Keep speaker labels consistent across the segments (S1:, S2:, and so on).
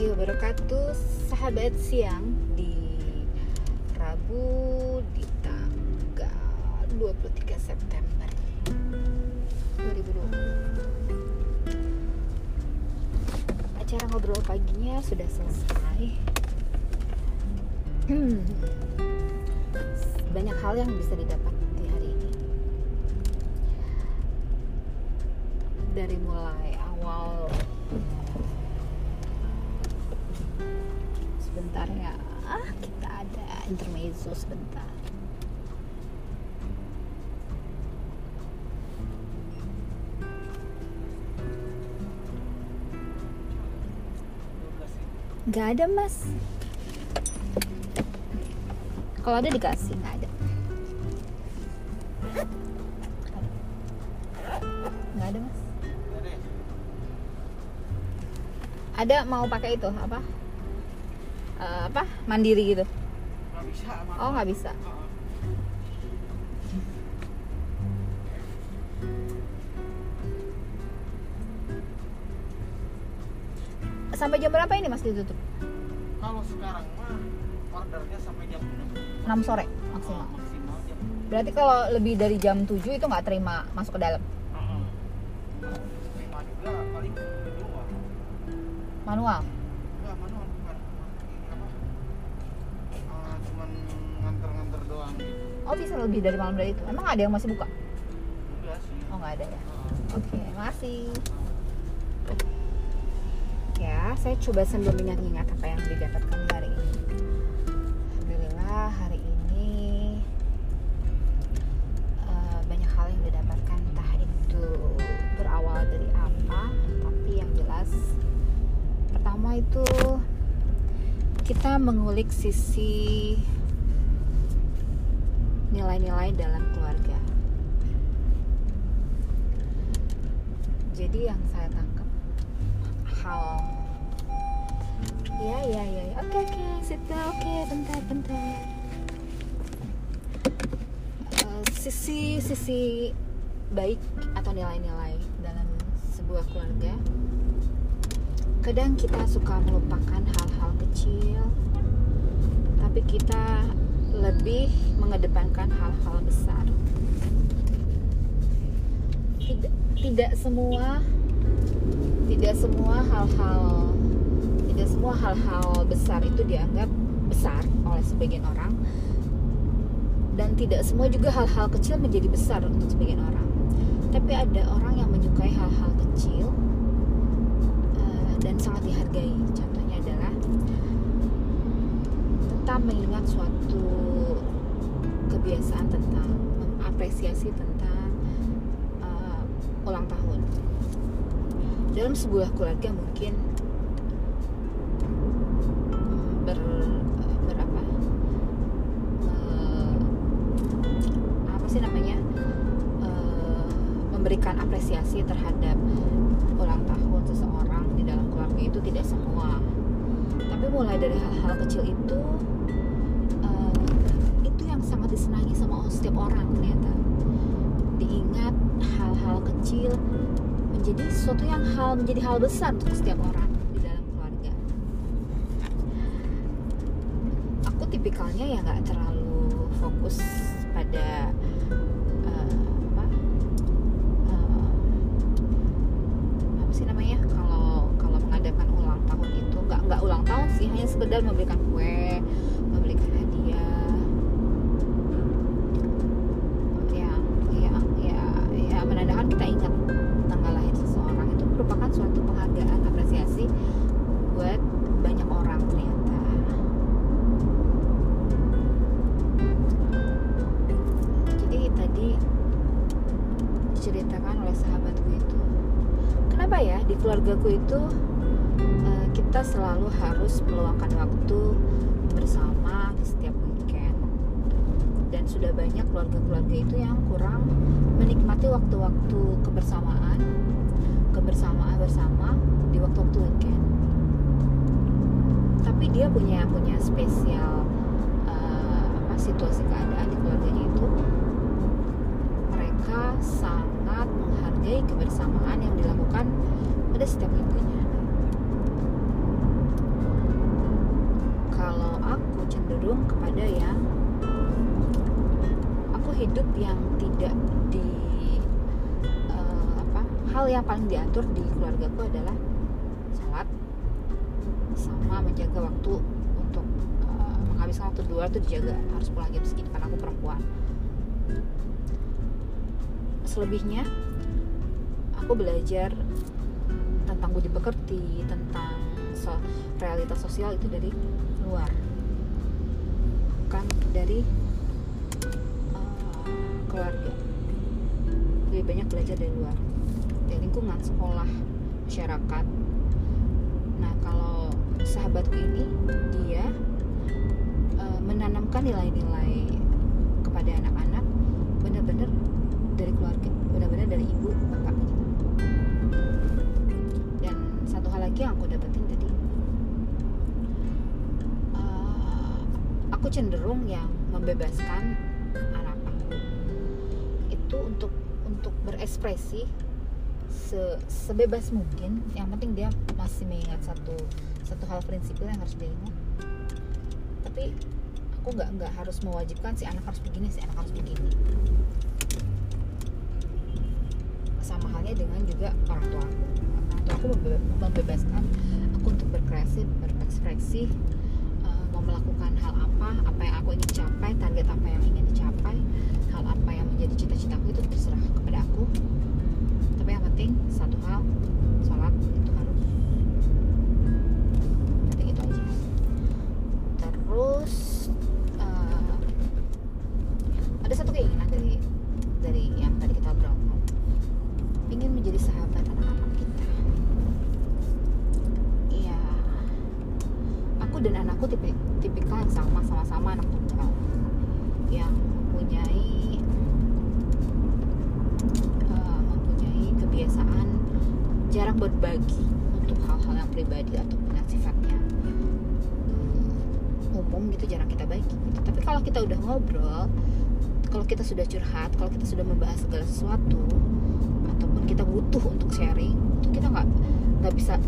S1: warahmatullahi wabarakatuh. Sahabat siang di Rabu di tanggal 23 September 2020 Acara ngobrol paginya sudah selesai. Hmm. Banyak hal yang bisa didapat di hari ini. Dari mulai awal sebentar ya. Ah kita ada intermezzo sebentar. Nggak ada mas. Kalau ada dikasih nggak ada. Nggak ada mas. Ada mau pakai itu apa Eh, apa? Mandiri gitu.
S2: Nggak bisa
S1: oh nggak bisa.
S2: Heeh.
S1: sampai jam berapa ini mas ditutup?
S2: Kalau sekarang mah ordernya sampai jam 6
S1: 6 sore maksimal.
S2: Maksimal jam
S1: berarti kalau lebih dari jam 7 itu nggak terima masuk ke dalam?
S2: Heeh. Terima juga paling
S1: manual
S2: Enggak manual bukan. Ini apa? Eh, cuman nganter-nganter doang gitu.
S1: Oh bisa lebih dari malam dari itu. Emang ada yang masih buka?
S2: Enggak sih.
S1: oh nggak ada ya?
S2: Heeh.
S1: oke makasih. Ya saya coba sambil mengingat-ingat apa yang didapatkan di hari ini. Alhamdulillah hari ini eh, banyak hal yang didapatkan. Entah itu berawal dari apa tapi yang jelas pertama itu kita mengulik sisi nilai-nilai dalam keluarga jadi yang saya tangkap hal ya ya ya ya. oke oke sit down. oke bentar bentar Eh, sisi sisi baik atau nilai-nilai dalam sebuah keluarga kadang kita suka melupakan hal-hal kecil tapi kita lebih mengedepankan hal-hal besar. Tidak tidak semua tidak semua hal-hal tidak semua hal-hal besar itu dianggap besar oleh sebagian orang. Dan tidak semua juga hal-hal kecil menjadi besar untuk sebagian orang. Tapi ada orang yang menyukai hal-hal kecil eh, dan sangat dihargai. Contohnya adalah tetap mengingat suatu kebiasaan tentang mengapresiasi tentang eh, ulang tahun. Dalam sebuah keluarga mungkin menjadi sesuatu yang hal menjadi hal besar untuk setiap orang di dalam keluarga. Aku tipikalnya ya nggak terlalu fokus pada eh, apa eh, apa sih namanya kalau kalau mengadakan ulang tahun itu nggak nggak ulang tahun sih hanya sekedar memberikan kue memberikan hadiah yang yang ya ya menandakan kita ingat keluargaku itu eh, kita selalu harus meluangkan waktu bersama setiap weekend. Dan sudah banyak keluarga-keluarga itu yang kurang menikmati waktu-waktu kebersamaan kebersamaan bersama di waktu-waktu weekend. Tapi dia punya punya spesial eh, apa situasi keadaan di keluarganya itu. Mereka sangat menghargai kebersamaan yang dilakukan pada setiap minggunya cenderung kepada yang aku hidup yang tidak di eh, apa hal yang paling diatur di keluargaku adalah sholat sama menjaga waktu untuk eh, menghabiskan waktu di luar tuh dijaga. Harus pulang jam segini karena aku perempuan. Selebihnya aku belajar tentang budi pekerti tentang so, realitas sosial itu dari luar. Bukan dari uh, keluarga. Lebih banyak belajar dari luar. Dari lingkungan sekolah masyarakat. Nah kalau sahabatku ini dia uh, menanamkan nilai-nilai kepada anak-anak benar-benar dari keluarga benar-benar dari ibu bapak lagi yang aku dapetin tadi. Uh, aku cenderung yang membebaskan anak aku. Itu untuk untuk berekspresi se, sebebas mungkin. Yang penting dia masih mengingat satu satu hal prinsipil yang harus dia ingat. Tapi aku nggak nggak harus mewajibkan si anak harus begini si anak harus begini. Sama halnya dengan juga orang tua aku tua aku membe- membebaskan aku untuk berkreasi berekspresi eh, mau melakukan hal apa apa yang aku ingin capai target apa yang ingin dicapai hal apa yang menjadi cita-citaku itu terserah kepada aku. Tapi yang penting satu hal sholat itu harus penting itu aja terus eh, ada satu keinginan dari dari yang tadi kita obrolkan ingin menjadi sahabat anak-anak kita iya aku dan anakku tipi, sama sama-sama anak tunggal yang mempunyai eh, mempunyai kebiasaan jarang berbagi untuk hal-hal yang pribadi ataupun yang sifatnya umum gitu jarang kita bagi gitu. tapi kalau kita udah ngobrol kalau kita sudah curhat kalau kita sudah membahas segala sesuatu ataupun kita butuh untuk sharing itu kita nggak nggak bisa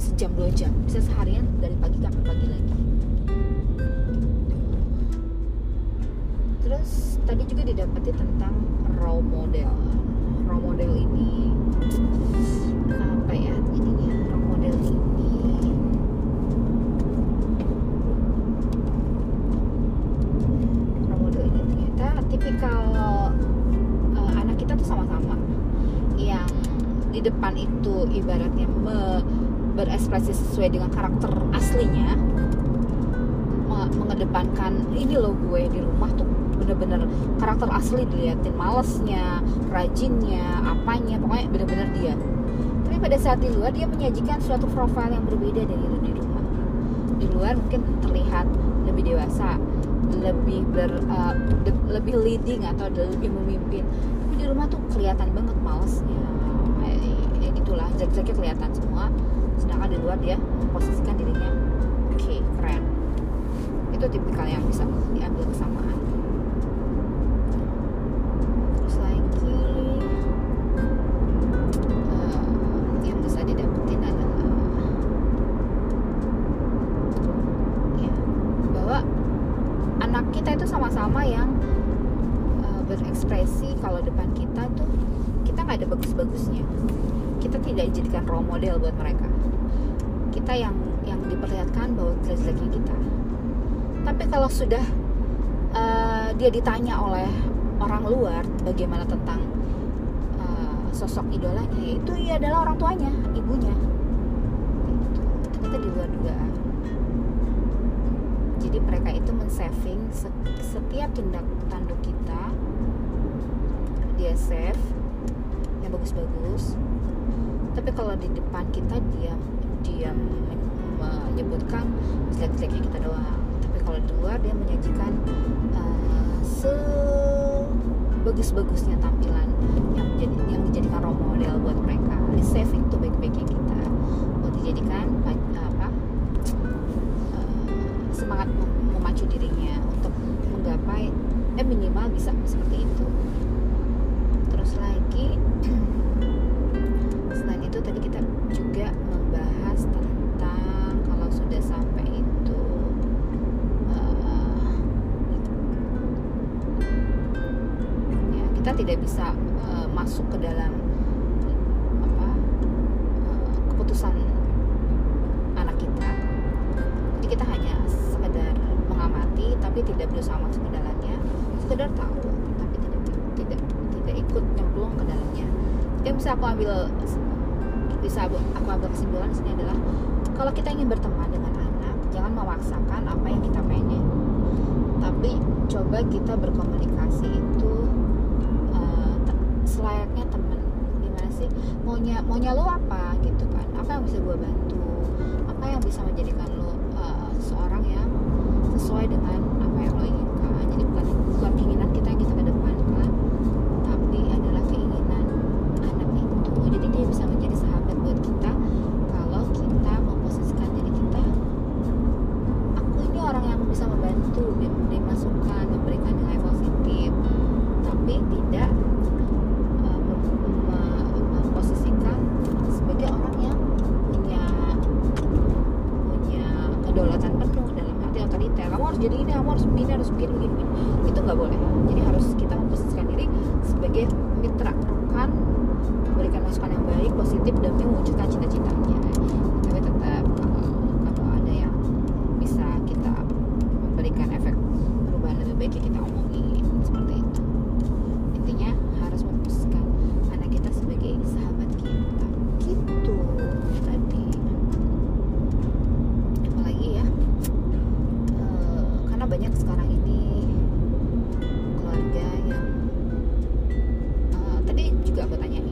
S1: sejam dua jam bisa seharian dari pagi sampai pagi lagi tadi juga didapati tentang role model. Role model ini apa ya ininya role model ini. Role model ini ternyata tipikal eh, anak kita tuh sama-sama yang di depan itu ibaratnya me- berekspresi sesuai dengan karakter aslinya me- mengedepankan ini loh gue di rumah tuh bener-bener karakter asli diliatin malesnya rajinnya apanya pokoknya bener-bener dia. Tapi pada saat di luar dia menyajikan suatu profil yang berbeda dari di rumah. Di luar mungkin terlihat lebih dewasa lebih ber uh, de- lebih leading atau lebih memimpin. Tapi di rumah tuh kelihatan banget malesnya. Kayak ya gitulah jelek-jeleknya kelihatan semua. Sedangkan di luar dia memposisikan kita yang yang diperlihatkan bahwa jelek-jeleknya kita. Tapi kalau sudah eh, dia ditanya oleh orang luar bagaimana tentang eh, sosok idolanya itu ia adalah orang tuanya ibunya. Gitu. ternyata di luar dugaan. Jadi mereka itu men-saving se- setiap tindak tanduk kita. Dia save yang bagus-bagus. Tapi kalau di depan kita menyebutkan jelek-jeleknya kita doang. Tapi kalau di luar dia menyajikan uh, sebagus-bagusnya tampilan yang menjadi yang dijadikan role model buat mereka. Di saving tuh baik-baiknya kita buat dijadikan pa- apa uh, semangat mem- memacu dirinya untuk menggapai eh minimal bisa seperti itu tidak bisa uh, masuk ke dalam apa uh, keputusan anak kita. Jadi kita hanya sekedar mengamati tapi tidak berusaha masuk ke dalamnya. Sekedar tahu tapi tidak tidak tidak ikut nyemplung ke dalamnya. Yang bisa aku ambil bisa aku, ambil kesimpulan di sini adalah kalau kita ingin berteman dengan anak jangan memaksakan apa yang kita pengen. Tapi coba kita berkomunikasi selayaknya temen. Gimana sih? Maunya maunya lo apa? Gitu kan. Apa yang bisa gue bantu? Apa yang bisa menjadikan lo uh, eh, seorang yang sesuai dengan apa yang lo inginkan? Jadi bukan bukan keinginan mewujudkan cita-citanya. Tapi tetap kalau, kalau ada yang bisa kita memberikan efek perubahan lebih baik ya kita omongin seperti itu. Intinya harus memutuskan anak kita sebagai sahabat kita. Gitu tadi. Apalagi ya uh, karena banyak sekarang ini keluarga yang uh, tadi juga aku tanyain